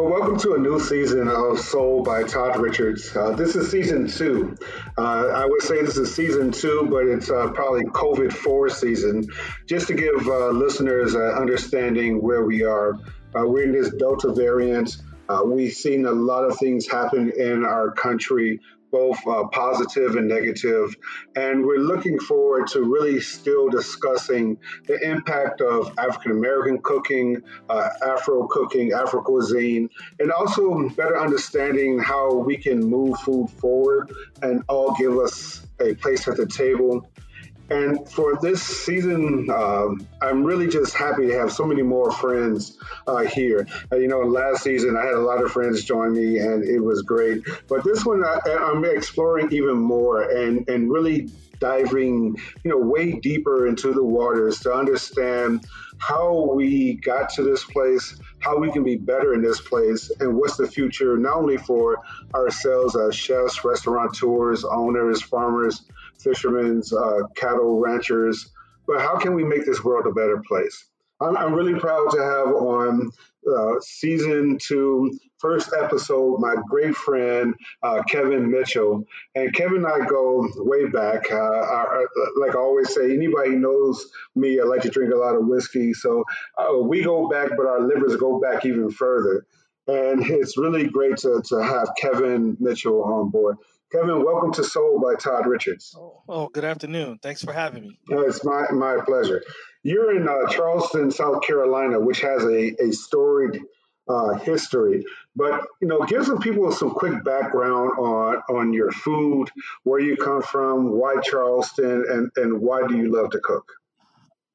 Well, welcome to a new season of Soul by Todd Richards. Uh, this is season two. Uh, I would say this is season two, but it's uh, probably COVID four season. Just to give uh, listeners an understanding where we are, uh, we're in this Delta variant. Uh, we've seen a lot of things happen in our country both uh, positive and negative. And we're looking forward to really still discussing the impact of African American cooking, uh, Afro cooking, Afro cuisine, and also better understanding how we can move food forward and all give us a place at the table and for this season, um, I'm really just happy to have so many more friends uh, here. Uh, you know, last season I had a lot of friends join me, and it was great. But this one, I, I'm exploring even more and and really diving, you know, way deeper into the waters to understand how we got to this place, how we can be better in this place, and what's the future not only for ourselves as chefs, restaurateurs, owners, farmers fishermen, uh, cattle ranchers, but how can we make this world a better place? I'm, I'm really proud to have on uh, season two, first episode, my great friend uh, Kevin Mitchell. And Kevin and I go way back. Uh, like I always say, anybody knows me, I like to drink a lot of whiskey. So uh, we go back, but our livers go back even further. And it's really great to, to have Kevin Mitchell on board. Kevin, welcome to Soul by Todd Richards. Oh, oh good afternoon. Thanks for having me. Uh, it's my, my pleasure. You're in uh, Charleston, South Carolina, which has a, a storied uh, history. But you know, give some people some quick background on on your food, where you come from, why Charleston, and and why do you love to cook?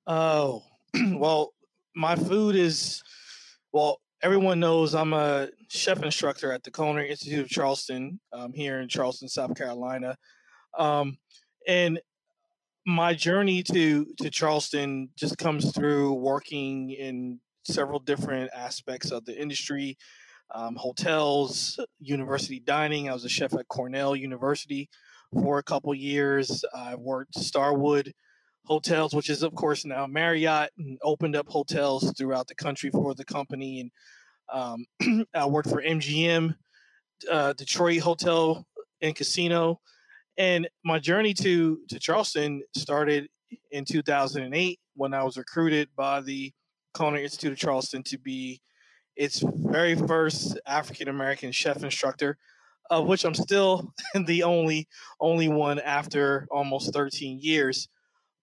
Oh, well, my food is well everyone knows I'm a chef instructor at the Culinary Institute of Charleston um, here in Charleston, South Carolina. Um, and my journey to, to Charleston just comes through working in several different aspects of the industry um, hotels, university dining. I was a chef at Cornell University for a couple years. I worked Starwood hotels, which is of course now Marriott, and opened up hotels throughout the country for the company. And um, I worked for MGM, uh, Detroit Hotel and Casino, and my journey to to Charleston started in 2008 when I was recruited by the Culinary Institute of Charleston to be its very first African American chef instructor, of which I'm still the only only one after almost 13 years.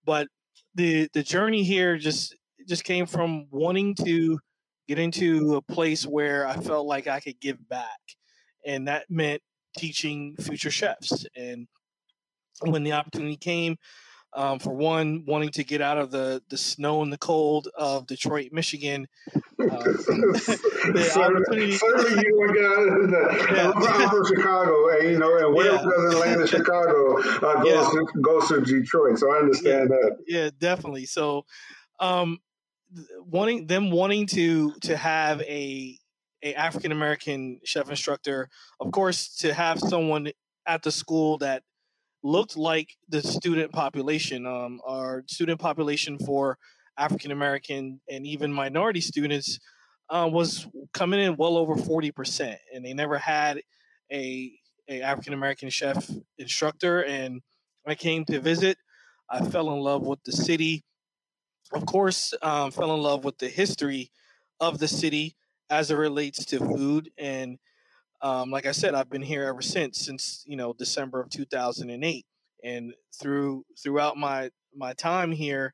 But the the journey here just just came from wanting to get into a place where I felt like I could give back, and that meant teaching future chefs. And when the opportunity came, um, for one, wanting to get out of the, the snow and the cold of Detroit, Michigan. Um, the certainly, certainly you want to get out of the. Yeah. I'm from Chicago, and you know, and Wales yeah. doesn't land in Chicago, uh, goes, yeah. to, goes to Detroit. So I understand yeah. that. Yeah, definitely. So, um, wanting them wanting to to have a a African American chef instructor, of course, to have someone at the school that looked like the student population. Um, our student population for African American and even minority students uh, was coming in well over forty percent, and they never had a a African American chef instructor. And I came to visit. I fell in love with the city. Of course, um, fell in love with the history of the city as it relates to food. And um, like I said, I've been here ever since, since you know December of 2008. And through throughout my my time here,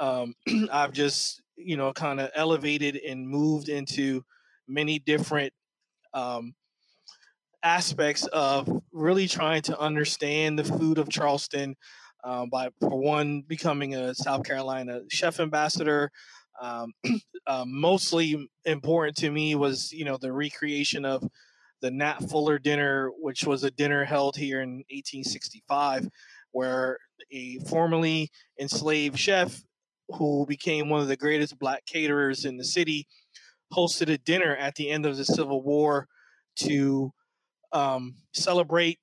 um, I've just you know kind of elevated and moved into many different um, aspects of really trying to understand the food of Charleston. Um, by for one becoming a South Carolina chef ambassador, um, uh, mostly important to me was you know the recreation of the Nat Fuller dinner, which was a dinner held here in 1865, where a formerly enslaved chef who became one of the greatest black caterers in the city hosted a dinner at the end of the Civil War to um, celebrate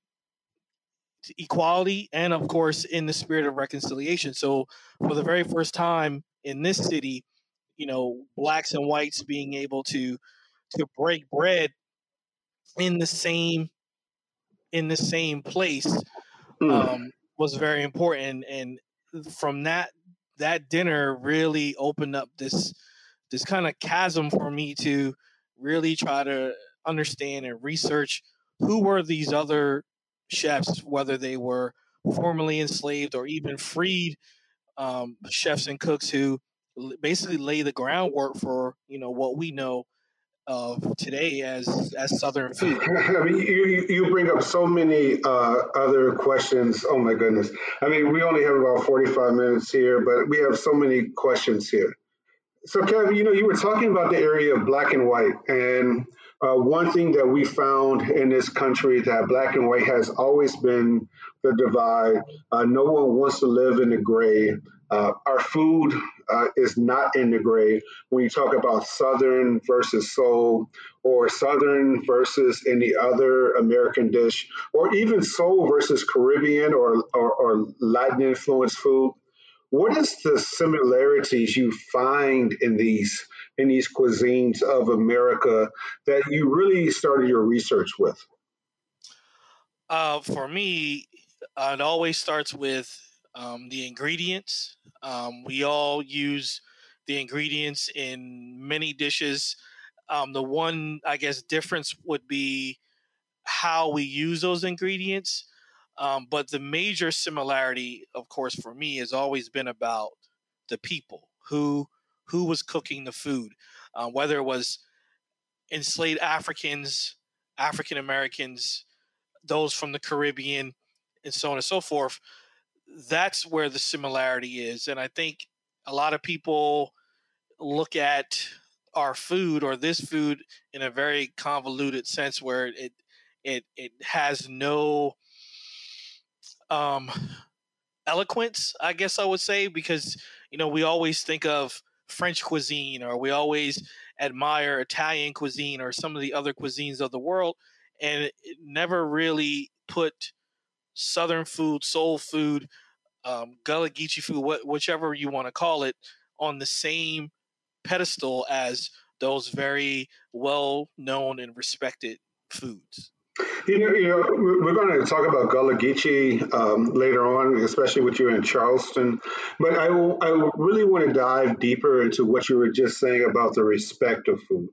equality and, of course, in the spirit of reconciliation. So, for the very first time in this city, you know, blacks and whites being able to to break bread in the same in the same place mm. um, was very important. And from that that dinner really opened up this this kind of chasm for me to really try to understand and research who were these other chefs, whether they were formerly enslaved or even freed um, chefs and cooks who basically lay the groundwork for you know what we know of today as as Southern food. I mean, you you bring up so many uh, other questions. Oh my goodness! I mean, we only have about forty five minutes here, but we have so many questions here. So, Kevin, you know, you were talking about the area of black and white, and uh, one thing that we found in this country that black and white has always been the divide. Uh, no one wants to live in the gray. Uh, our food uh, is not in the gray when you talk about Southern versus soul, or Southern versus any other American dish, or even soul versus Caribbean or, or, or Latin influenced food. What is the similarities you find in these in these cuisines of America that you really started your research with? Uh, for me, it always starts with um, the ingredients. Um, we all use the ingredients in many dishes. Um, the one, I guess, difference would be how we use those ingredients. Um, but the major similarity, of course, for me has always been about the people who who was cooking the food, uh, whether it was enslaved Africans, African Americans, those from the Caribbean, and so on and so forth. That's where the similarity is. And I think a lot of people look at our food or this food in a very convoluted sense where it it it has no um eloquence, I guess I would say, because you know we always think of French cuisine or we always admire Italian cuisine or some of the other cuisines of the world, and it never really put Southern food, soul food, um, Gullah Geechee food, wh- whichever you want to call it, on the same pedestal as those very well known and respected foods. You know, you know, we're going to talk about Gullah Geechee um, later on, especially with you in Charleston. But I, I really want to dive deeper into what you were just saying about the respect of food.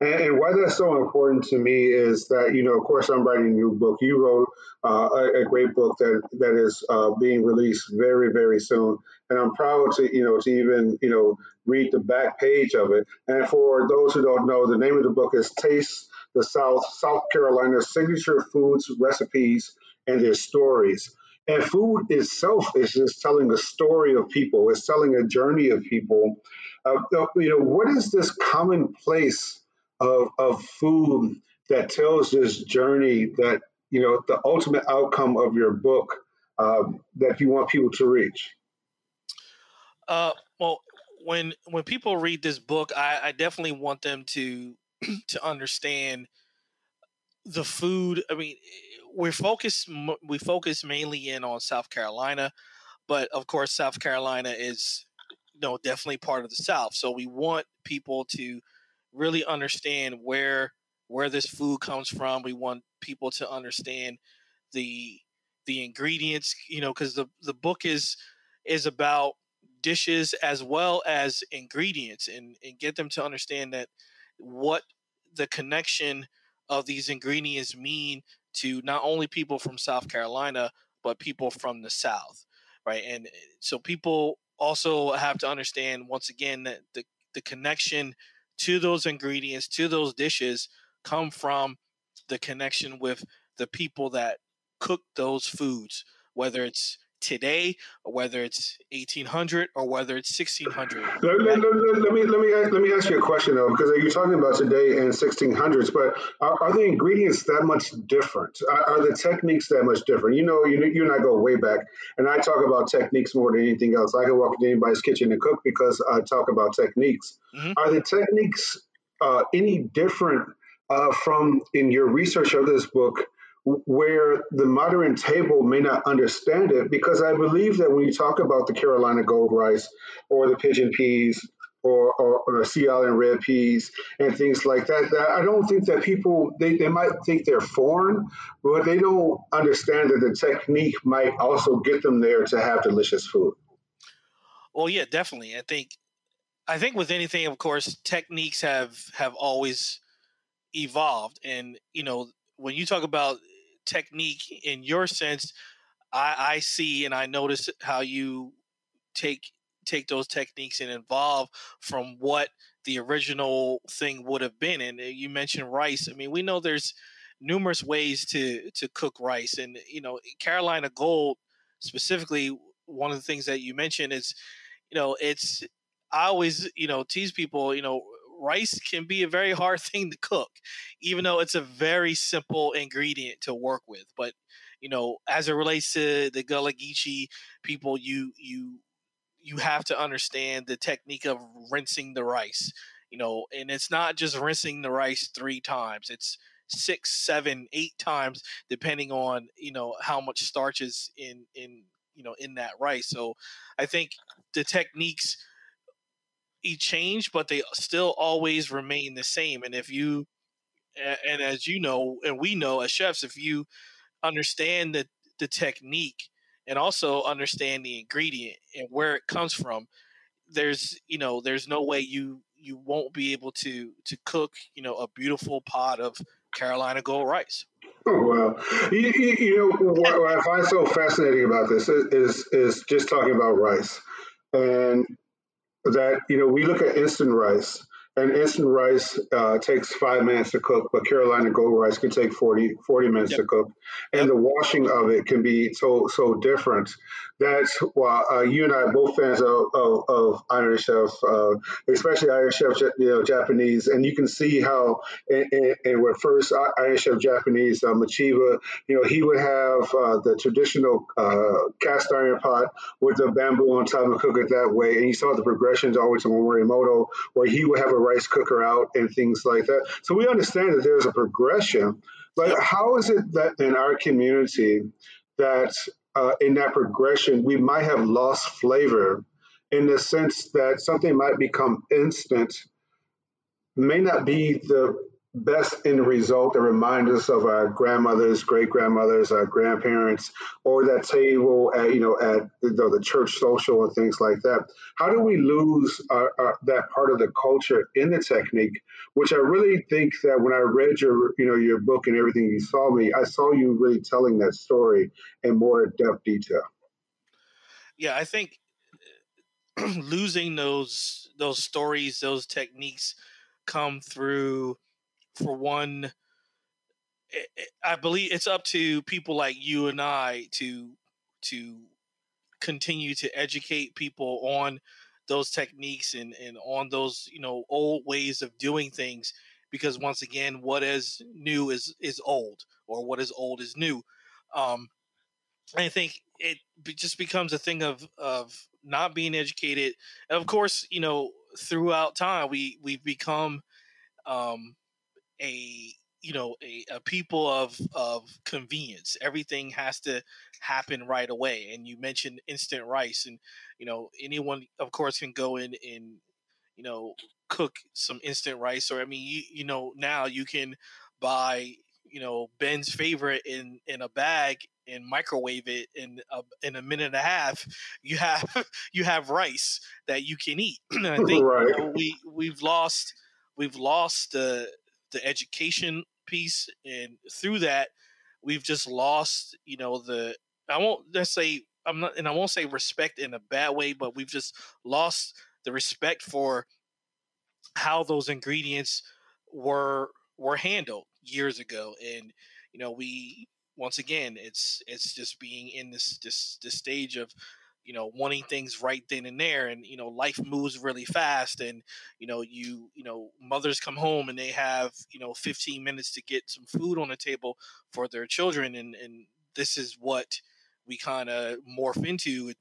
And, and, why that's so important to me is that, you know, of course, I'm writing a new book. You wrote uh, a, a, great book that that is uh, being released very, very soon. And I'm proud to, you know, to even, you know, read the back page of it. And for those who don't know, the name of the book is Taste the South, South Carolina signature foods, recipes, and their stories. And food itself is just telling a story of people. It's telling a journey of people. Uh, you know, what is this commonplace of, of food that tells this journey that, you know, the ultimate outcome of your book um, that you want people to reach? Uh, well, when when people read this book, I, I definitely want them to to understand the food. I mean, eh, we're focused we focus mainly in on South Carolina, but of course, South Carolina is you know definitely part of the South. So we want people to really understand where where this food comes from. We want people to understand the the ingredients, you know, because the the book is is about dishes as well as ingredients and, and get them to understand that what the connection of these ingredients mean to not only people from South Carolina, but people from the South, right? And eh, so people also have to understand once again that the, the connection to those ingredients, to those dishes, come from the connection with the people that cook those foods, whether it's today or whether it's 1800 or whether it's 1600 let, let, let, let, me let me let me ask you a question though because you're talking about today and 1600s but are, are the ingredients that much different? Are, are, the techniques that much different? You know you, you and i go way back and i talk about techniques more than anything else. I can walk into anybody's kitchen and cook because i talk about techniques. Mm-hmm. are the techniques uh, any different uh, from in your research of this book where the modern table may not understand it because I believe that when you talk about the Carolina gold rice or the pigeon peas or, or, or sea island red peas and things like that, that I don't think that people they, they might think they're foreign, but they don't understand that the technique might also get them there to have delicious food. Well, yeah, definitely. I think I think with anything, of course, techniques have have always evolved, and you know when you talk about technique in your sense, I, I see and I notice how you take take those techniques and evolve from what the original thing would have been. And uh, you mentioned rice. I mean, we know there's numerous ways to to cook rice, and you know, Carolina Gold specifically. One of the things that you mentioned is, you know, it's I always you know tease people. You know, rice can be a very hard thing to cook, even though it's a very simple ingredient to work with. But you know, as it relates to the Gullah Geechee people, you you you have to understand the technique of rinsing the rice. You know, and it's not just rinsing the rice three times. It's six, seven, eight times, depending on you know how much starch is in in you know in that rice. So, I think the techniques change, but they still always remain the same. And if you, and as you know, and we know as chefs, if you understand the, the technique and also understand the ingredient and where it comes from, there's, you know, there's no way you, you won't be able to, to cook, you know, a beautiful pot of Carolina gold rice. Oh, well, you, you, know what, what, I find so fascinating about this is, is, is just talking about rice, and that you know we look at instant rice and instant rice uh, takes five minutes to cook, but Carolina Gold rice can take 40, 40 minutes yep. to cook. And yep. the washing of it can be so so different. That's why uh, you and I are both fans of, of, of Iron Chef, uh, especially Iron Chef, you know, Japanese. And you can see how, and when first Iron Chef Japanese, uh, Michiba, you know, he would have uh, the traditional uh, cast iron pot with the bamboo on top and cook it that way. And you saw the progressions always to Morimoto, where he would have a rice cooker out and things like that. So we understand that there's a progression, but how is it that in our community that uh, in that progression we might have lost flavor in the sense that something might become instant may not be the best end result that reminds us of our grandmothers, great grandmothers, our grandparents, or that table at you know at the, the church social and things like that. How do we lose our, our, that part of the culture in the technique? Which I really think that when I read your you know your book and everything you saw me, I saw you really telling that story in more depth detail. Yeah, I think losing those those stories, those techniques come through for one I believe it's up to people like you and I to to continue to educate people on those techniques and, and on those you know old ways of doing things because once again what is new is is old or what is old is new. Um i think it just becomes a thing of of not being educated, and of course, you know, throughout time, we we've become um, a you know a, a, people of of convenience. Everything has to happen right away and you mentioned instant rice and you know anyone of course can go in and you know cook some instant rice or i mean you, you know now you can buy you know ben's favorite in in a bag and microwave it in a, in a minute and a half. You have you have rice that you can eat. I think right. you know, we we've lost we've lost the the education piece, and through that, we've just lost. You know, the I won't let's say I'm not, and I won't say respect in a bad way, but we've just lost the respect for how those ingredients were were handled years ago, and you know, we once again, it's it's just being in this this this stage of you know wanting things right then and there and you know life moves really fast and you know you you know mothers come home and they have you know 15 minutes to get some food on the table for their children and and this is what we kind of morph into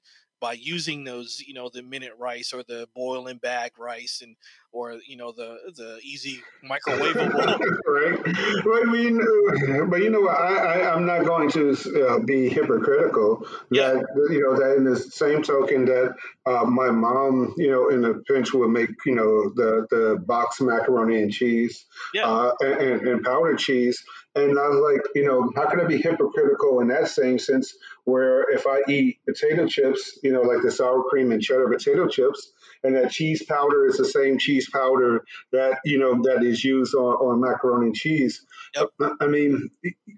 by using those, you know, the minute rice or the boil and bag rice and or you know the the easy microwavable. right. But I mean, but you know, I, I am not going to uh, be hypocritical. Yeah. That you know that in the same token that uh, my mom, you know, in a pinch would make you know the the box macaroni and cheese, yeah. uh, and, and powdered cheese. And I was like, you know, how can I be hypocritical in that same sense where if I eat potato chips, you know, like the sour cream and cheddar potato chips, and that cheese powder is the same cheese powder that, you know, that is used on, on macaroni and cheese. Yep. I mean,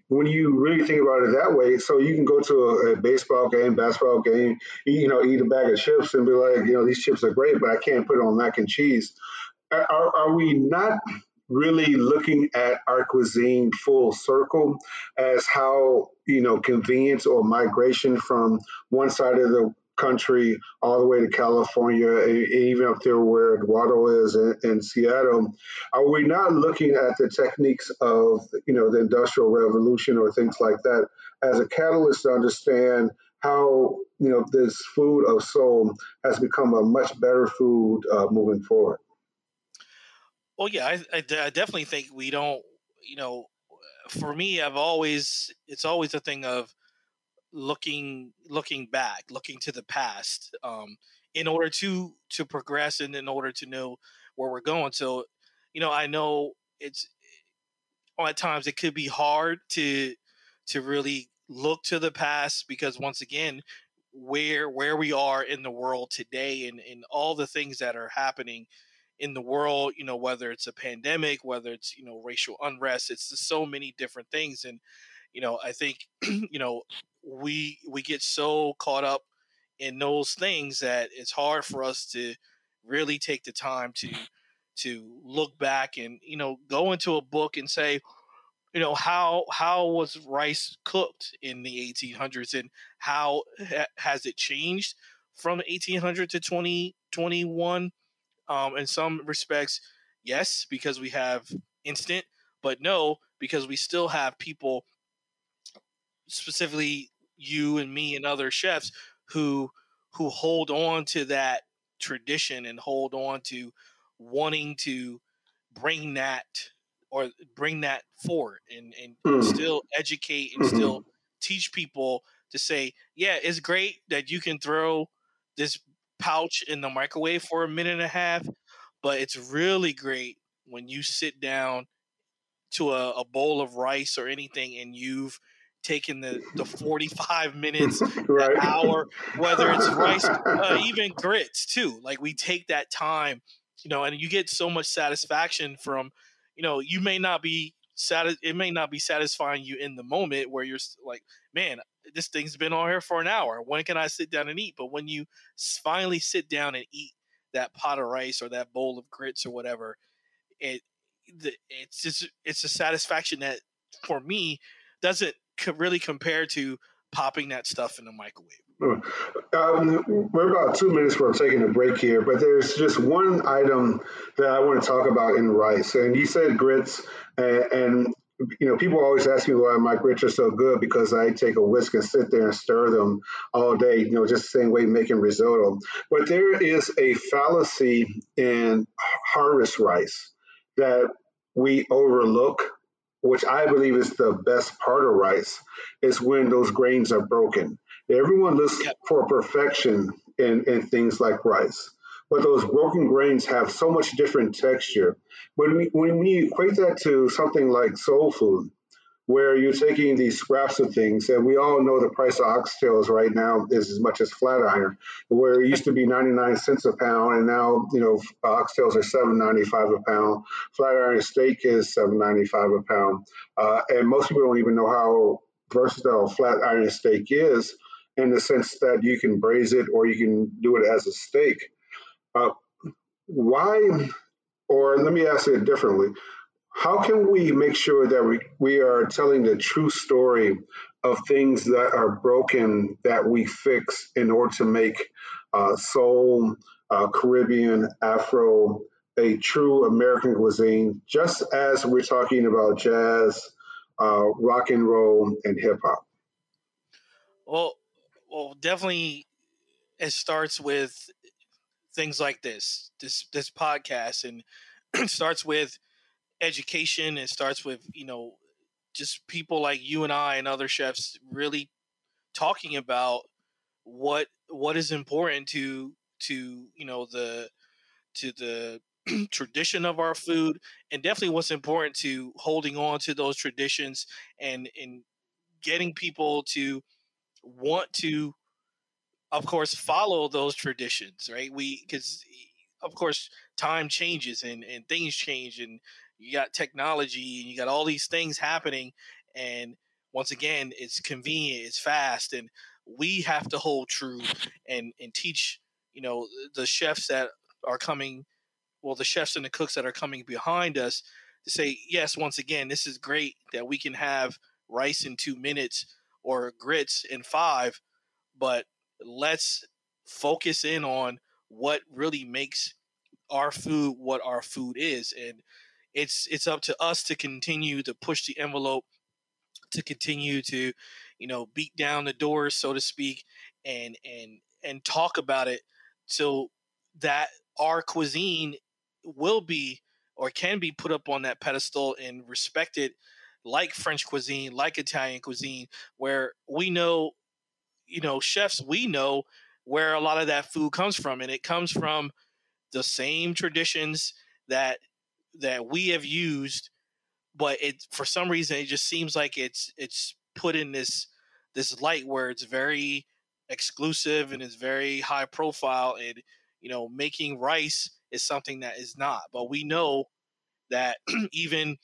when you really think about it that way, so you can go to a, a baseball game, basketball game, you know, eat a bag of chips and be like, you know, these chips are great, but I can't put it on mac and cheese. Are, are we not really looking at our cuisine full circle as how you know convenience or migration from one side of the country all the way to California, even up there where Eduardo is in, in, Seattle, are we not looking at the techniques of you know the Industrial Revolution or things like that as a catalyst to understand how you know this food of soul has become a much better food uh, moving forward? Well, yeah, I, I, I definitely think we don't. You know, for me, I've always it's always a thing of looking looking back, looking to the past, um, in order to to progress and in order to know where we're going. So, you know, I know it's at times it could be hard to to really look to the past because once again where where we are in the world today and, and all the things that are happening in the world, you know, whether it's a pandemic, whether it's, you know, racial unrest, it's just so many different things. And, you know, I think, you know, we we get so caught up in those things that it's hard for us to really take the time to to look back and, you know, go into a book and say, you know how how was rice cooked in the 1800s and how ha- has it changed from 1800 to 2021 um, in some respects, yes, because we have instant, but no, because we still have people, specifically you and me and other chefs, who who hold on to that tradition and hold on to wanting to bring that or bring that forward and, and mm. still educate and mm-hmm. still teach people to say, yeah, it's great that you can throw this pouch in the microwave for a minute and a half, but it's really great when you sit down to a, a bowl of rice or anything and you've taken the, the 45 minutes, right. an hour, whether it's rice, uh, even grits too. Like we take that time, you know, and you get so much satisfaction from, you know, you may not be satis- it may not be satisfying you in the moment where you're like, man, this thing's been on here for an hour. When can I sit down and eat? But when you finally sit down and eat that pot of rice or that bowl of grits or whatever, it it's just it's a satisfaction that for me doesn't really compare to popping that stuff in the microwave. Um, we're about two minutes for taking a break here, but there's just one item that I want to talk about in rice. And you said grits, and, and you know, people always ask me why my grits are so good because I take a whisk and sit there and stir them all day, you know, just the same way making risotto. But there is a fallacy in harvest rice that we overlook, which I believe is the best part of rice, is when those grains are broken. Everyone looks for perfection in, in things like rice but those broken grains have so much different texture. When we, when we equate that to something like soul food, where you're taking these scraps of things, and we all know the price of oxtails right now is as much as flat iron, where it used to be 99 cents a pound, and now you know oxtails are 7.95 a pound. Flat iron steak is 7.95 a pound, uh, and most people don't even know how versatile flat iron steak is, in the sense that you can braise it or you can do it as a steak. Uh, why, or let me ask it differently, how can we make sure that we, we are telling the true story of things that are broken that we fix in order to make uh, soul, uh, Caribbean, Afro a true American cuisine, just as we're talking about jazz, uh, rock and roll, and hip hop? Well, well, definitely, it starts with things like this, this this podcast, and it starts with education. It starts with you know just people like you and I and other chefs really talking about what what is important to to you know the to the tradition of our food and definitely what's important to holding on to those traditions and and getting people to want to of course follow those traditions right we because of course time changes and and things change and you got technology and you got all these things happening and once again it's convenient it's fast and we have to hold true and and teach you know the chefs that are coming well the chefs and the cooks that are coming behind us to say yes once again this is great that we can have rice in two minutes or grits in five but let's focus in on what really makes our food what our food is and it's it's up to us to continue to push the envelope to continue to you know beat down the doors so to speak and and and talk about it so that our cuisine will be or can be put up on that pedestal and respected like french cuisine like italian cuisine where we know you know, chefs, we know where a lot of that food comes from, and it comes from the same traditions that that we have used, but it for some reason it just seems like it's it's put in this this light where it's very exclusive and it's very high profile and you know making rice is something that is not but we know that even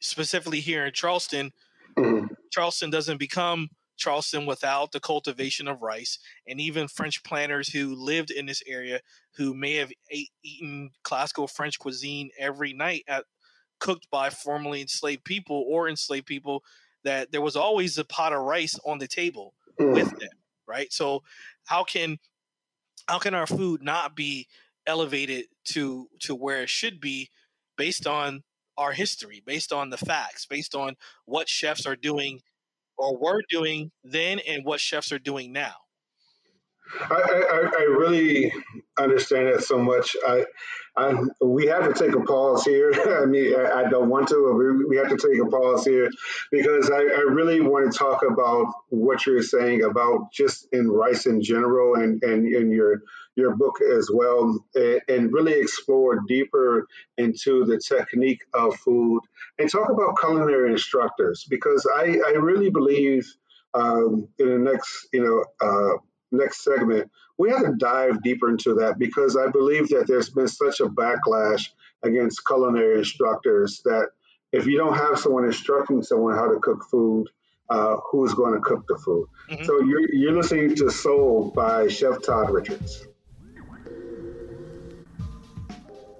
specifically here in charleston mm-hmm. charleston doesn't become Charleston without the cultivation of rice, and even French planters who lived in this area who may have ate, eaten classical French cuisine every night at cooked by formerly enslaved people or enslaved people that there was always a pot of rice on the table mm. with them right so how can how can our food not be elevated to to where it should be based on our history based on the facts based on what chefs are doing or we were doing then and what chefs are doing now? I, I, I really understand that so much. I, I, we have to take a pause here. I mean, I, I don't want to, but we have to take a pause here because I, I, really want to talk about what you're saying about just in rice in general and, and in your your book as well, and, and really explore deeper into the technique of food and talk about culinary instructors because I, I really believe um, in the next, you know, uh, next segment, we have to dive deeper into that because I believe that there's been such a backlash against culinary instructors that if you don't have someone instructing someone how to cook food, uh, who's going to cook the food? Mm-hmm. So you're, you're listening to Soul by Chef Todd Richards.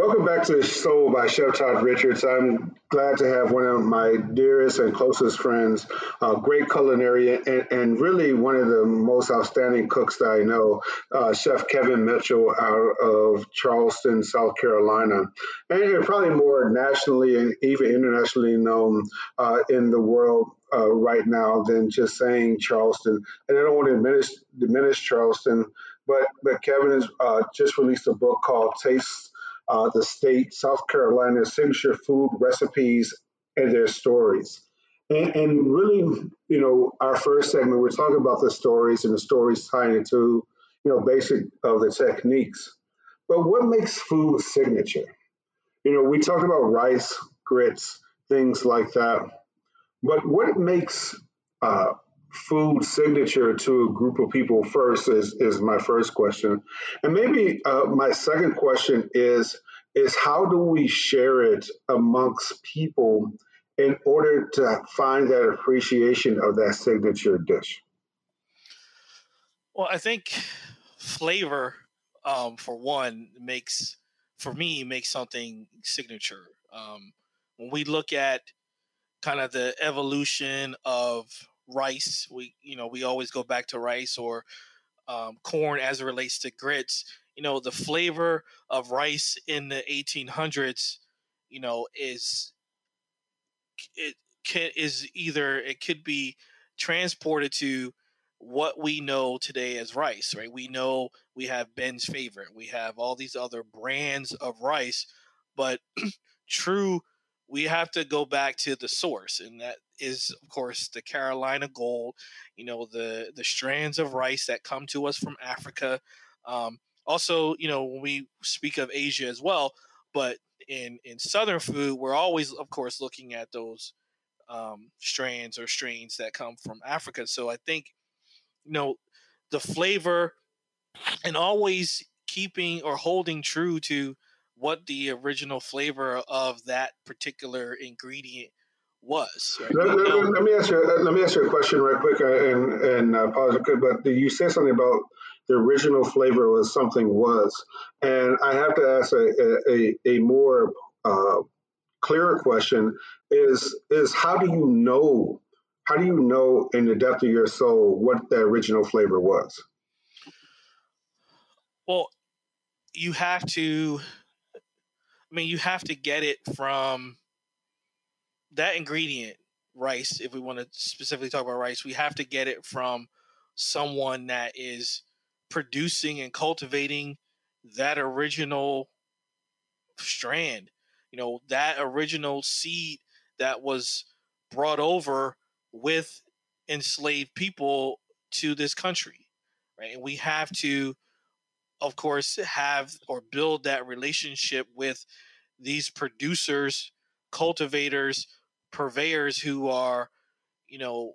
Welcome back to Soul by Chef Todd Richards. I'm glad to have one of my dearest and closest friends, a great culinary, and, and, really one of the most outstanding cooks that I know, uh, Chef Kevin Mitchell out of Charleston, South Carolina. And probably more nationally and even internationally known uh, in the world uh, right now than just saying Charleston. And I don't want to diminish, diminish Charleston, but, but Kevin has uh, just released a book called Taste uh, the state, South Carolina's signature food recipes and their stories. And, and, really, you know, our first segment, we're talking about the stories and the stories tying into, you know, basic of the techniques. But what makes food signature? You know, we talk about rice, grits, things like that. But what makes uh, food signature to a group of people first is, is my first question. And maybe uh, my second question is is how do we share it amongst people in order to find that appreciation of that signature dish? Well, I think flavor, um, for one, makes for me makes something signature. Um, when we look at kind of the evolution of rice. We you know we always go back to rice or um, corn as it relates to grits. You know the flavor of rice in the 1800s. You know is it can is either it could be transported to what we know today as rice, right? We know we have Ben's favorite, we have all these other brands of rice, but true, we have to go back to the source, and that is of course the Carolina gold, you know the the strands of rice that come to us from Africa. Um, also, you know when we speak of Asia as well, but in in southern food, we're always of course looking at those um, strands or strains that come from Africa. So I think you know the flavor and always keeping or holding true to what the original flavor of that particular ingredient was. Right? Let, let, let, me ask you. Uh, let me ask you a question right quick, uh, and and uh, pause. But you said something about the original flavor was something was, and I have to ask a a, a more uh, clearer question: is is how do you know? How do you know in the depth of your soul what the original flavor was? Well, you have to. I mean, you have to get it from that ingredient, rice, if we want to specifically talk about rice, we have to get it from someone that is producing and cultivating that original strand. You know, that original seed that was brought over with enslaved people to this country. Right. And we have to, of course, have or build that relationship with these producers, cultivators, purveyors who are, you know,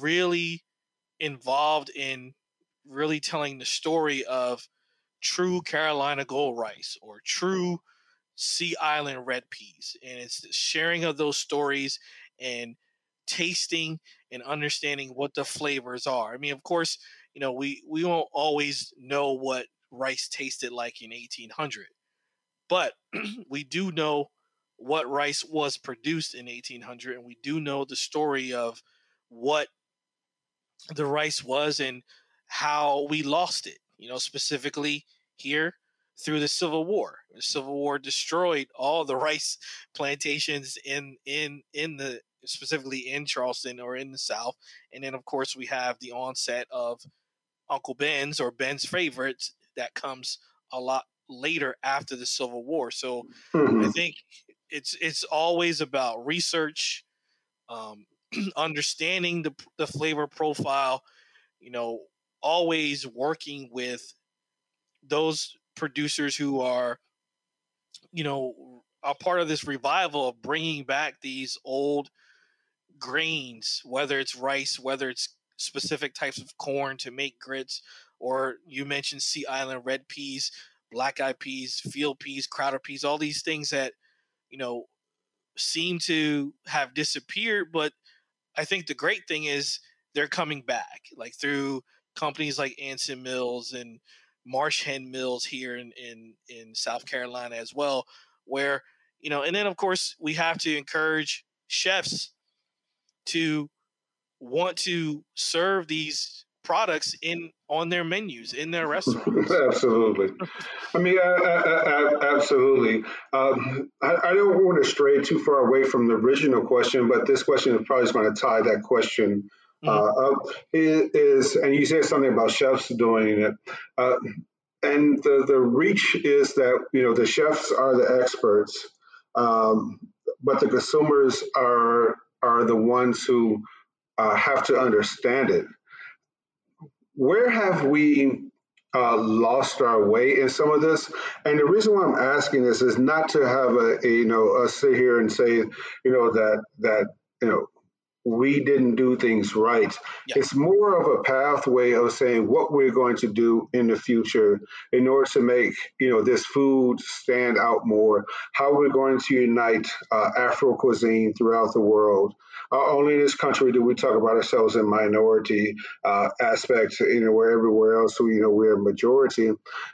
really involved in really telling the story of true Carolina gold rice or true Sea Island red peas. And it's the sharing of those stories and tasting and understanding what the flavors are. I mean, of course, you know, we, we won't always know what rice tasted like in 1800, but we do know what rice was produced in 1800 and we do know the story of what the rice was and how we lost it. You know, specifically here through the Civil War. The Civil War destroyed all the rice plantations in in in the specifically in Charleston or in the South, and then of course we have the onset of Uncle Ben's or Ben's favorites that comes a lot later after the Civil War. So mm-hmm. I think it's it's always about research, um, understanding the the flavor profile. You know, always working with those producers who are, you know, a part of this revival of bringing back these old grains, whether it's rice, whether it's specific types of corn to make grits, or you mentioned Sea Island red peas, black eyed peas, field peas, crowder peas, all these things that, you know, seem to have disappeared. But I think the great thing is they're coming back, like through companies like Anson Mills and Marsh Hen Mills here in, in, in South Carolina as well, where, you know, and then of course we have to encourage chefs to want to serve these products in on their menus in their restaurants. absolutely. I mean, absolutely. Um, I, I, don't want to stray too far away from the original question, but this question is probably just going to tie that question mm-hmm. uh, up. Is and you said something about chefs doing it. Uh, and the, the reach is that you know the chefs are the experts, um, but the consumers are are the ones who uh, have to understand it. Where have we uh, lost our way in some of this? And the reason why I'm asking this is not to have a, a you know us sit here and say you know that that you know we didn't do things right. It's more of a pathway of saying what we're going to do in the future in order to make you know this food stand out more. How we're going to unite uh, Afro cuisine throughout the world. Uh, only in this country do we talk about ourselves in minority uh, aspects. You know, where everywhere else, you know, we're a majority,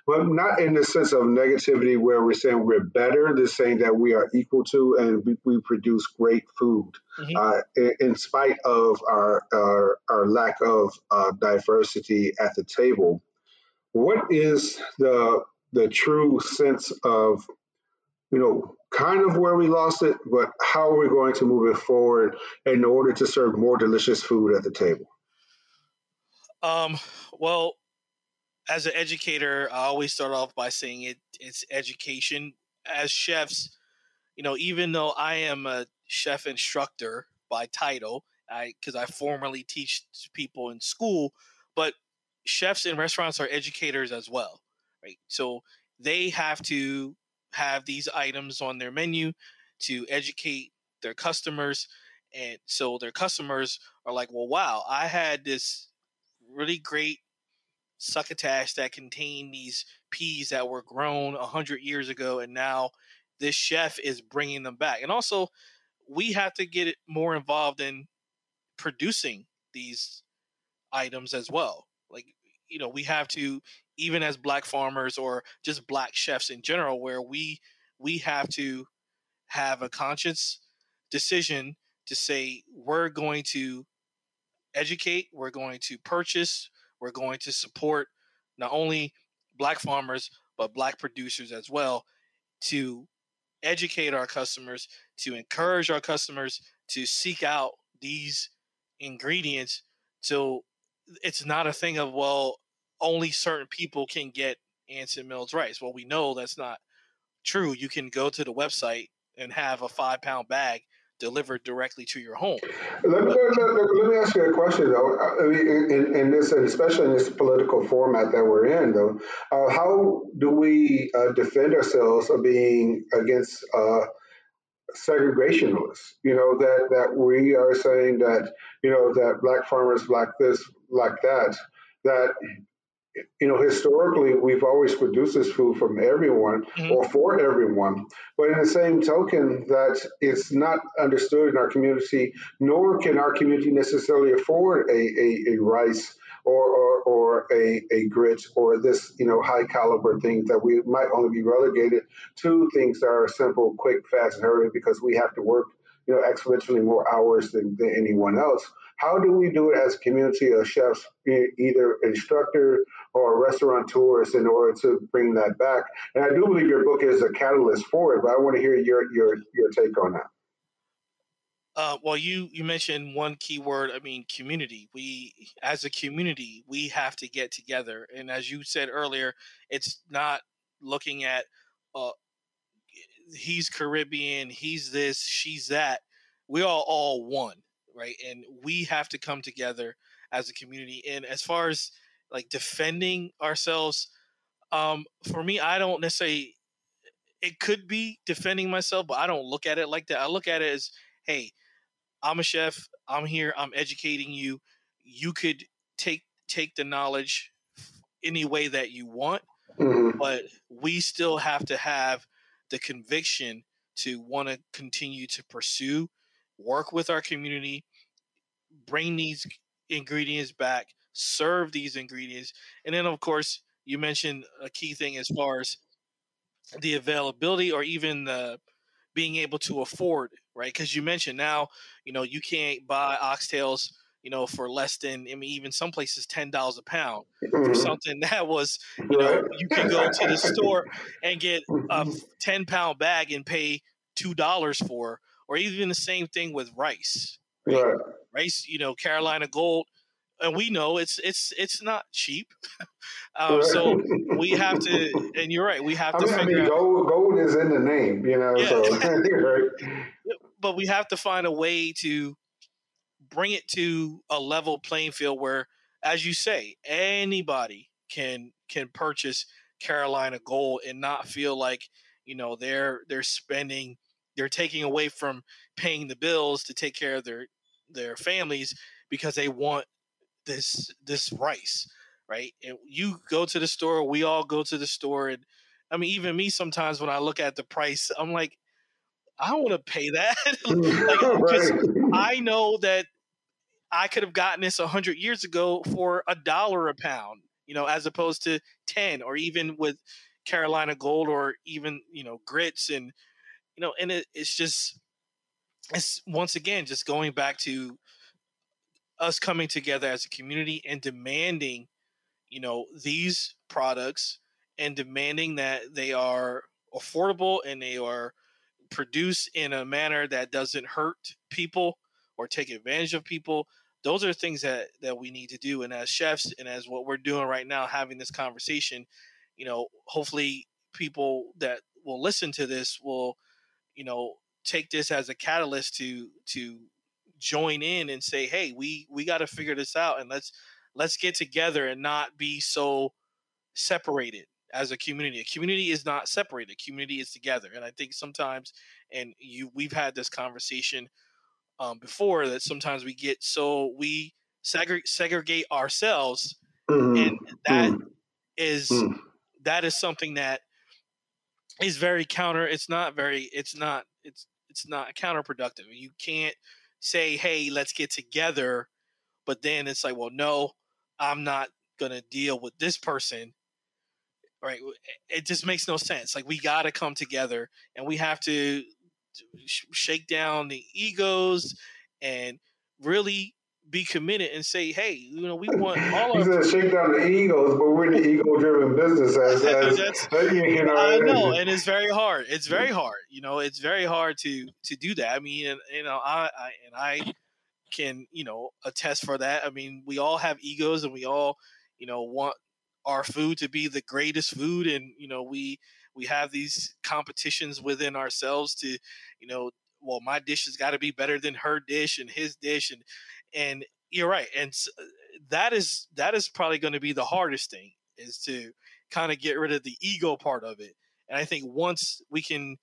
but not in the sense of negativity where we're saying we're better. They're saying that we are equal to and we, we produce great food mm-hmm. uh, in, spite of our, our, our lack of uh, diversity at the table. What is the the true sense of you know kind of where we lost it, but how are we going to move it forward in order to serve more delicious food at the table? Um, well, as an educator, I always start off by saying it it's education. As chefs, you know, even though I am a chef instructor by title, I because I formerly teach people in school, but chefs in restaurants are educators as well, right? So they have to have these items on their menu to educate their customers and so their customers are like well wow i had this really great succotash that contained these peas that were grown 100 years ago and now this chef is bringing them back and also we have to get more involved in producing these items as well. Like you know we have to even as black farmers or just black chefs in general where we we have to have a conscious decision to say we're going to educate we're going to purchase we're going to support not only black farmers but black producers as well to educate our customers to encourage our customers to seek out these ingredients so it's not a thing of well only certain people can get Anson Mills rice. Well, we know that's not true. You can go to the website and have a five pound bag delivered directly to your home. Let me, let, let me ask you a question though. I mean, in, in, this, especially in this political format that we're in, though, uh, how do we uh, defend ourselves of being against uh, segregationists? You know that that we are saying that you know that black farmers like this, like that, that you know, historically, we've always produced this food from everyone mm-hmm. or for everyone. But in the same token, that it's not understood in our community, nor can our community necessarily afford a, a, a rice or, or, or a, a grit or this, you know, high caliber thing that we might only be relegated to things that are simple, quick, fast, and hurry because we have to work, you know, exponentially more hours than, than anyone else. How do we do it as a community of chefs, either instructor or restaurateurs, in order to bring that back? And I do believe your book is a catalyst for it, but I want to hear your your your take on that. Uh, well, you you mentioned one key word. I mean, community. We, as a community, we have to get together. And as you said earlier, it's not looking at uh, he's Caribbean, he's this, she's that. We are all one, right? And we have to come together as a community. And as far as like defending ourselves, um, for me, I don't necessarily. It could be defending myself, but I don't look at it like that. I look at it as, hey, I'm a chef. I'm here. I'm educating you. You could take take the knowledge any way that you want, mm-hmm. but we still have to have the conviction to want to continue to pursue, work with our community, bring these ingredients back, serve these ingredients, and then of course you mentioned a key thing as far as the availability or even the being able to afford, right? Because you mentioned now, you know, you can't buy oxtails, you know, for less than, I mean, even some places ten dollars a pound for mm-hmm. something that was, you know, you can go to the store and get a mm-hmm. ten pound bag and pay two dollars for, or even the same thing with rice. Right? Rice, you know, Carolina Gold and we know it's it's it's not cheap. um, so we have to, and you're right, we have I to. Mean, I mean, gold, gold is in the name, you know. Yeah. So, but we have to find a way to bring it to a level playing field where, as you say, anybody can can purchase Carolina Gold and not feel like you know they're they're spending they're taking away from paying the bills to take care of their their families because they want this this rice, right? And you go to the store, we all go to the store, and I mean, even me sometimes when I look at the price, I'm like, I don't want to pay that, like, because right. I know that I could have gotten this a hundred years ago for a dollar a pound, you know, as opposed to ten, or even with Carolina Gold, or even you know grits, and you know, and it, it's just it's once again just going back to us coming together as a community and demanding, you know, these products and demanding that they are affordable and they are produced in a manner that doesn't hurt people or take advantage of people. Those are things that that we need to do. And as chefs and as what we're doing right now, having this conversation, you know, hopefully people that will listen to this will, you know, take this as a catalyst to to join in and say, "Hey, we we got to figure this out and let's let's get together and not be so separated as a community. A community is not separated. A community is together. And I think sometimes, and you we've had this conversation um, before that sometimes we get so we segre- segregate ourselves, mm-hmm. and that mm-hmm. is, mm-hmm. that is something that is very counter. It's not very. It's not. It's it's not counterproductive. You can't say, hey, let's get together. But then it's like, well, no, I'm not going to deal with this person. Right. It just makes no sense. Like, we got to come together and we have to shake down the egos and really be committed and say, hey, you know, we want all of said shake down the egos, but we're the ego-driven business. As, as uh, you know, I know, and it's very hard. It's very hard. You know, it's very hard to to do that. I mean, and, you know, I, I and I can you know attest for that. I mean, we all have egos, and we all you know want our food to be the greatest food, and you know we we have these competitions within ourselves to you know well my dish has got to be better than her dish and his dish and and you're right and that is that is probably going to be the hardest thing is to kind of get rid of the ego part of it and i think once we can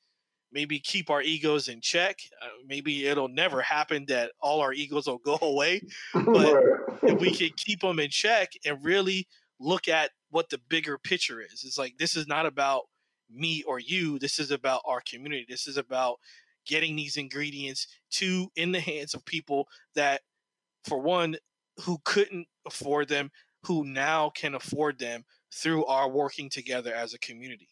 maybe keep our egos in check uh, maybe it'll never happen that all our egos will go away but if we can keep them in check and really look at what the bigger picture is it's like this is not about me or you this is about our community this is about getting these ingredients to in the hands of people that for one, who couldn't afford them, who now can afford them through our working together as a community.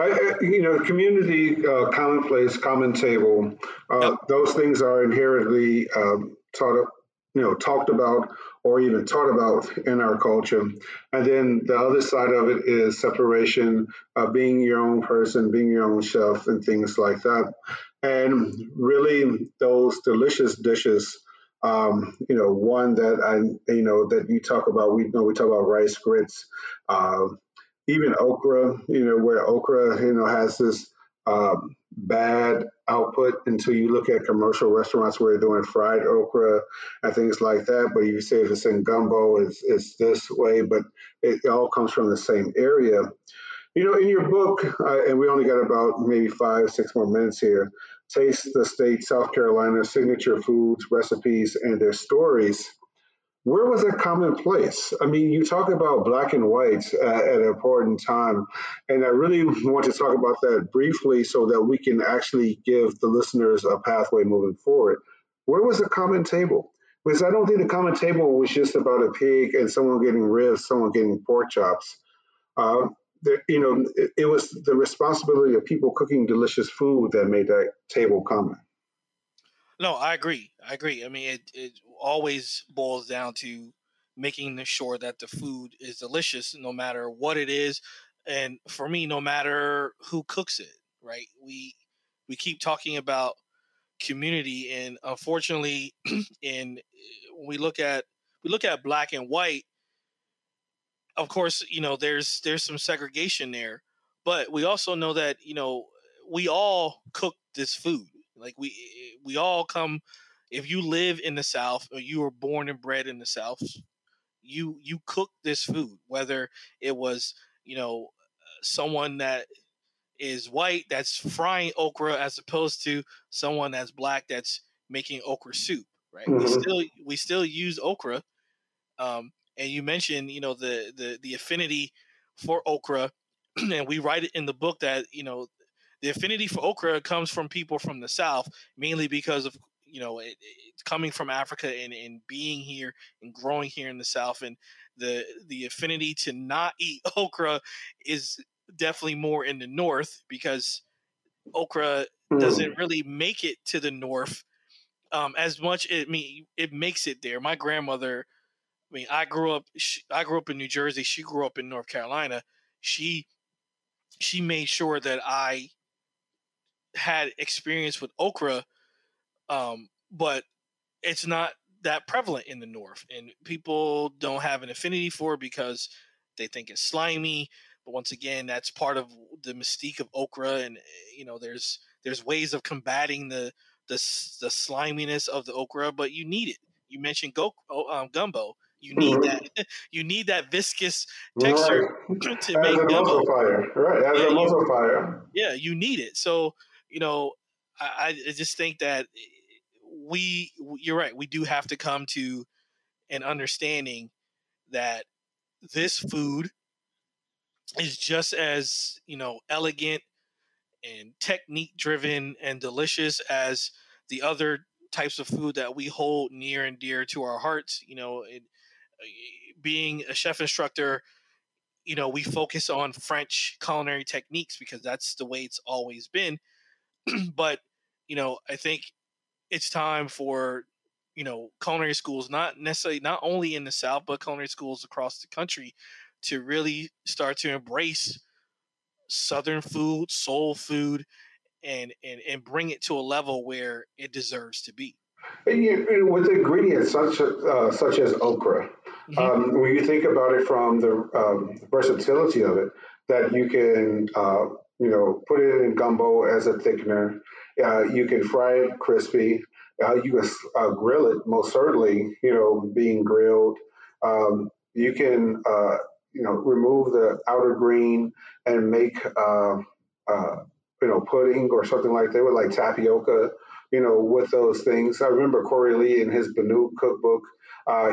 I, you know, community, uh, commonplace, common table, uh, yep. those things are inherently um, of you know talked about or even taught about in our culture. And then the other side of it is separation, uh, being your own person, being your own chef, and things like that. And really, those delicious dishes. Um, you know, one that I, you know, that you talk about. We you know we talk about rice grits, uh, even okra. You know, where okra, you know, has this um, bad output until you look at commercial restaurants where they're doing fried okra and things like that. But you say if it's in gumbo, it's, it's this way, but it, it all comes from the same area. You know, in your book, uh, and we only got about maybe five, six more minutes here, Taste the State, South Carolina, signature foods, recipes, and their stories where was that commonplace? I mean, you talk about black and whites uh, at an important time, and I really want to talk about that briefly so that we can actually give the listeners a pathway moving forward. Where was the common table? Because I don't think the common table was just about a pig and someone getting ribs, someone getting pork chops. Uh, you know, it, it was the responsibility of people cooking delicious food that made that table common. No, I agree. I agree. I mean, it, it always boils down to making sure that the food is delicious, no matter what it is, and for me, no matter who cooks it. Right? We we keep talking about community, and unfortunately, in we look at we look at black and white. Of course, you know there's there's some segregation there, but we also know that you know we all cook this food like we we all come if you live in the South or you were born and bred in the South, you you cook this food, whether it was, you know, someone that is white that's frying okra as opposed to someone that's black that's making okra soup, right? Mm-hmm. We still we still use okra. Um, and you mentioned, you know, the the the affinity for okra, and we write it in the book that you know the affinity for okra comes from people from the south, mainly because of you know it, it coming from Africa and, and being here and growing here in the south, and the the affinity to not eat okra is definitely more in the north because okra mm. doesn't really make it to the north um, as much. It I mean it makes it there. My grandmother. I mean, I grew up. She, I grew up in New Jersey. She grew up in North Carolina. She she made sure that I had experience with okra, um, but it's not that prevalent in the north, and people don't have an affinity for it because they think it's slimy. But once again, that's part of the mystique of okra, and you know, there's there's ways of combating the the, the sliminess of the okra, but you need it. You mentioned go, oh, um, gumbo. You need mm-hmm. that. you need that viscous texture right. to as make a gumbo. Fire. Right, as yeah, a muscle fire. Yeah, you need it. So you know, I, I just think that we, you're right, we do have to come to an understanding that this food is just as, you know, elegant and technique driven and delicious as the other types of food that we hold near and dear to our hearts. You know, it, being a chef instructor, you know, we focus on French culinary techniques because that's the way it's always been. but you know, I think it's time for you know culinary schools, not necessarily not only in the South, but culinary schools across the country, to really start to embrace Southern food, soul food, and and and bring it to a level where it deserves to be. And you, with ingredients such uh, such as okra, mm-hmm. um, when you think about it from the um, versatility of it, that you can uh, you know, put it in gumbo as a thickener. Uh, you can fry it crispy. Uh, you can uh, grill it, most certainly, you know, being grilled. Um, you can, uh, you know, remove the outer green and make, uh, you know, pudding or something like that with like tapioca, you know, with those things. I remember Corey Lee in his Benu cookbook,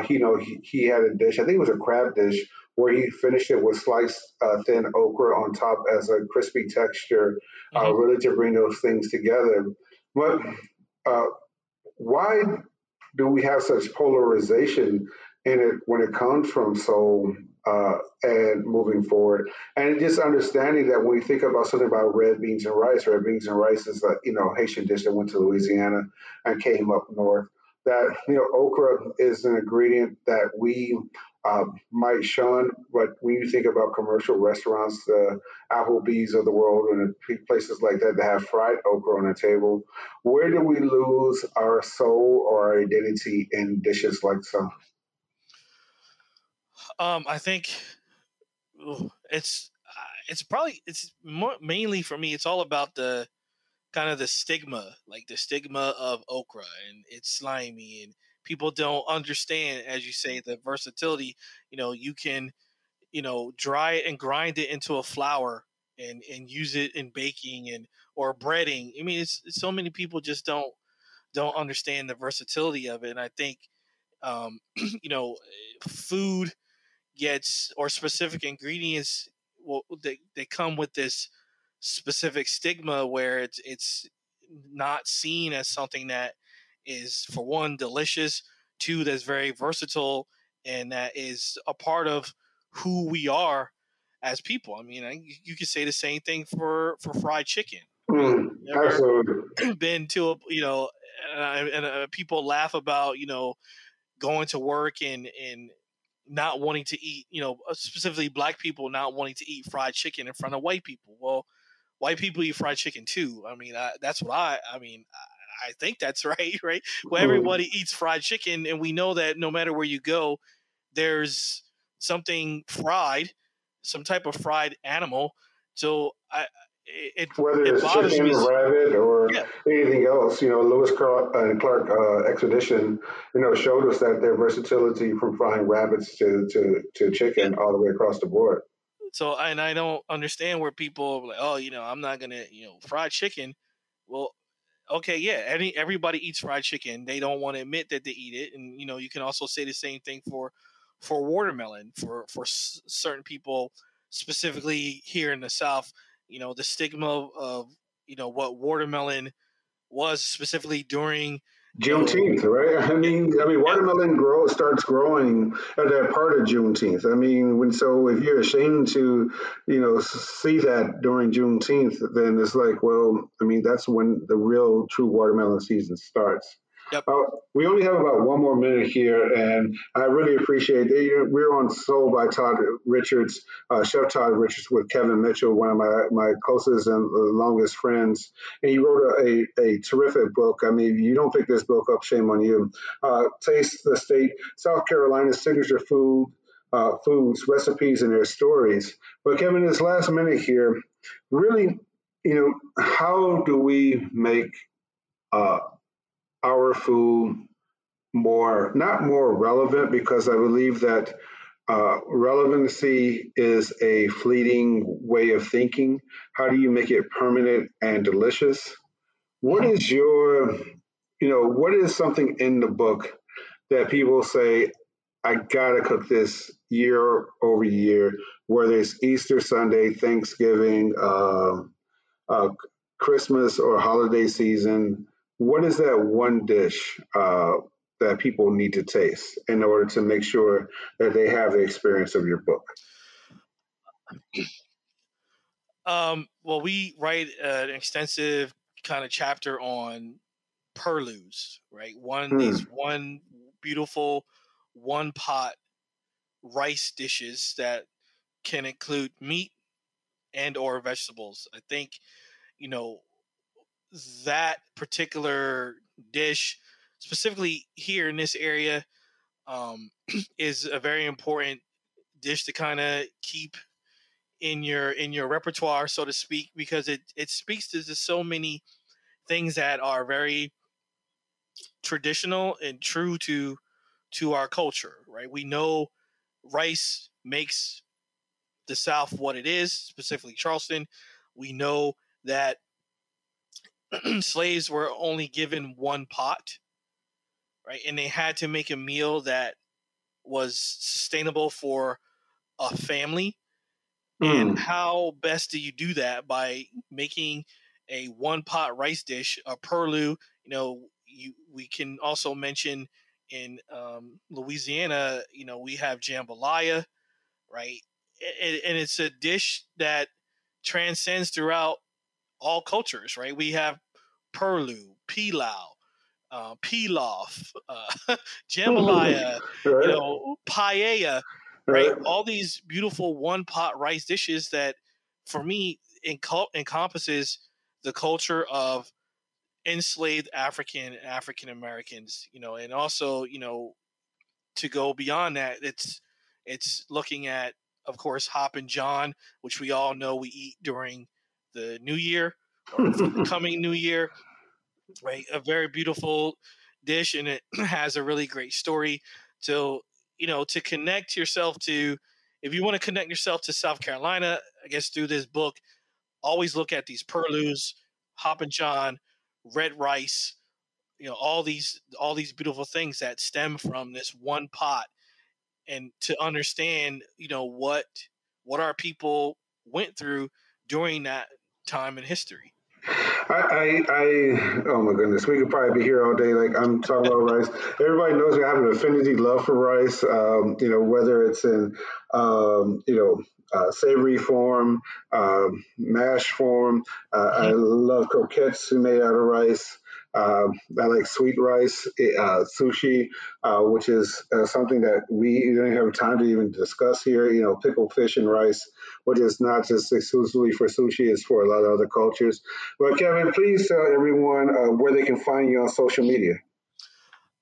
you know, he, he had a dish, I think it was a crab dish where he finished it with sliced uh, thin okra on top as a crispy texture, uh, mm-hmm. uh, really to bring those things together. But uh, why do we have such polarization in it when it comes from soul uh, and moving forward? And just understanding that when we think about something about red beans and rice, red beans and rice is a you know Haitian dish that went to Louisiana and came up north. That you know okra is an ingredient that we uh, might shun, but when you think about commercial restaurants, the Applebee's of the world, and places like that that have fried okra on the table, where do we lose our soul or our identity in dishes like some? Um, I think it's it's probably it's more mainly for me. It's all about the kind of the stigma, like the stigma of okra and it's slimy and people don't understand, as you say, the versatility. You know, you can, you know, dry it and grind it into a flour and and use it in baking and or breading. I mean, it's, it's so many people just don't don't understand the versatility of it. And I think, um, you know, food gets or specific ingredients well they, they come with this specific stigma where it's it's not seen as something that is for one delicious two that's very versatile and that is a part of who we are as people. I mean I, you could say the same thing for for fried chicken. Mm, absolutely. been to a you know and, and uh, people laugh about you know going to work and and not wanting to eat, you know, uh, specifically black people not wanting to eat fried chicken in front of white people. Well, white people eat fried chicken too. I mean, I, that's what I, I mean, I, I think that's right, right? Well, everybody eats fried chicken, and we know that no matter where you go, there's something fried, some type of fried animal. So I, it, whether it it's chicken, me. rabbit, or yeah. anything else. You know, Lewis Clark, uh, Clark uh, expedition, you know, showed us that their versatility from frying rabbits to to, to chicken yeah. all the way across the board. So, and I don't understand where people like, oh, you know, I'm not gonna, you know, fried chicken. Well, okay, yeah, any everybody eats fried chicken. They don't want to admit that they eat it, and you know, you can also say the same thing for for watermelon for for s- certain people, specifically here in the South you know the stigma of you know what watermelon was specifically during Juneteenth, right? I mean, I mean, watermelon grow starts growing at that part of Juneteenth. I mean, when so if you're ashamed to, you know, see that during Juneteenth, then it's like, well, I mean, that's when the real true watermelon season starts. Yep. Uh, we only have about one more minute here, and I really appreciate. We're on Soul by Todd Richards, uh, Chef Todd Richards with Kevin Mitchell, one of my, my closest and longest friends. And he wrote a, a, terrific book. I mean, you don't pick this book up, shame on you. Uh, Taste the State, South Carolina's signature food. Uh, foods, recipes, and their stories. But Kevin, this last minute here, really, you know, how do we make our food more, not more relevant, because I believe that uh, relevancy is a fleeting way of thinking. How do you make it permanent and delicious? What is your, you know, what is something in the book that people say, I gotta cook this year over year, whether it's Easter Sunday, Thanksgiving, uh, uh, Christmas, or holiday season? What is that one dish uh, that people need to taste in order to make sure that they have the experience of your book? Um, well, we write an extensive kind of chapter on purlus, right? One hmm. these one beautiful one pot rice dishes that can include meat and or vegetables. I think you know that particular dish, specifically here in this area, um, is a very important dish to kind of keep in your in your repertoire, so to speak, because it it speaks to just so many things that are very traditional and true to to our culture, right? We know rice makes the South what it is, specifically Charleston. We know that slaves were only given one pot, right? And they had to make a meal that was sustainable for a family. Mm. And how best do you do that by making a one pot rice dish, a purlu? You know, you we can also mention in um, Louisiana, you know, we have jambalaya, right? And, and it's a dish that transcends throughout all cultures, right? We have purlu, pilau, uh, pilaf, uh, jambalaya, right. you know, paella, right? right? All these beautiful one pot rice dishes that, for me, enco- encompasses the culture of enslaved African and African Americans, you know, and also, you know, to go beyond that, it's it's looking at, of course, Hoppin' John, which we all know we eat during the New Year or the coming New Year, right? A very beautiful dish, and it has a really great story. So, you know, to connect yourself to, if you want to connect yourself to South Carolina, I guess through this book, always look at these purlieus, hoppin' John, red rice, you know, all these all these beautiful things that stem from this one pot, and to understand, you know, what what our people went through during that time in history. I, I, I, oh my goodness, we could probably be here all day. Like I'm talking about rice. Everybody knows I have an affinity love for rice. Um, you know, whether it's in, um, you know, uh, savory form, uh, mash form. Uh, I mm-hmm. love croquettes made out of rice. Uh, I like sweet rice, uh, sushi, uh, which is uh, something that we don't have time to even discuss here. You know, pickled fish and rice, which is not just exclusively for sushi, it's for a lot of other cultures. But Kevin, please tell everyone uh, where they can find you on social media.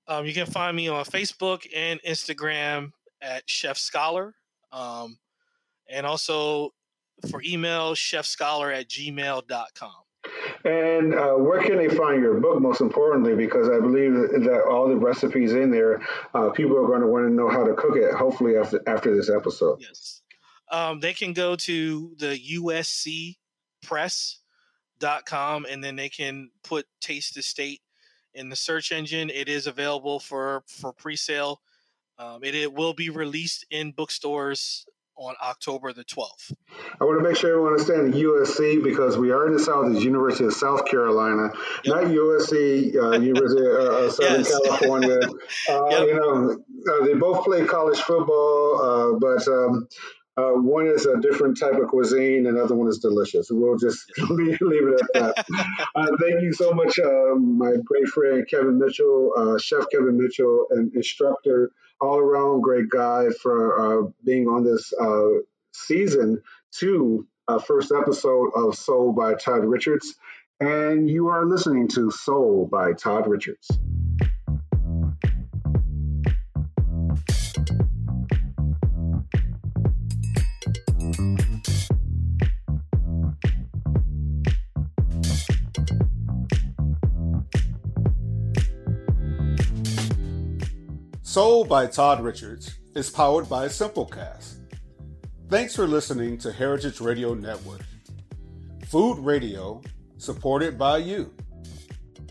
Um, you can find me on Facebook and Instagram at Chef Scholar. Um, and also for email, chefscholar at gmail.com. And uh, where can they find your book, most importantly? Because I believe that all the recipes in there, uh, people are going to want to know how to cook it, hopefully, after, after this episode. Yes. Um, they can go to the uscpress.com and then they can put Taste the State in the search engine. It is available for, for pre sale. Um, it, it will be released in bookstores on October the 12th. I want to make sure everyone understands USC because we are in the South, it's University of South Carolina, yep. not USC, uh, University of uh, Southern yes. California. Uh, yep. You know, uh, they both play college football, uh, but um, uh, one is a different type of cuisine, another one is delicious. We'll just leave, leave it at that. uh, thank you so much, uh, my great friend Kevin Mitchell, Chef Kevin Mitchell, and instructor all around great guy for uh, being on this uh, season two, uh, first episode of Soul by Todd Richards. And you are listening to Soul by Todd Richards. Soul by Todd Richards is powered by Simplecast. Thanks for listening to Heritage Radio Network. Food radio supported by you.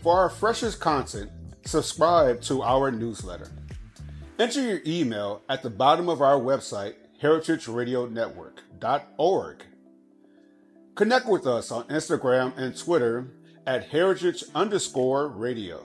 For our freshest content, subscribe to our newsletter. Enter your email at the bottom of our website, heritageradionetwork.org. Connect with us on Instagram and Twitter at heritage underscore radio.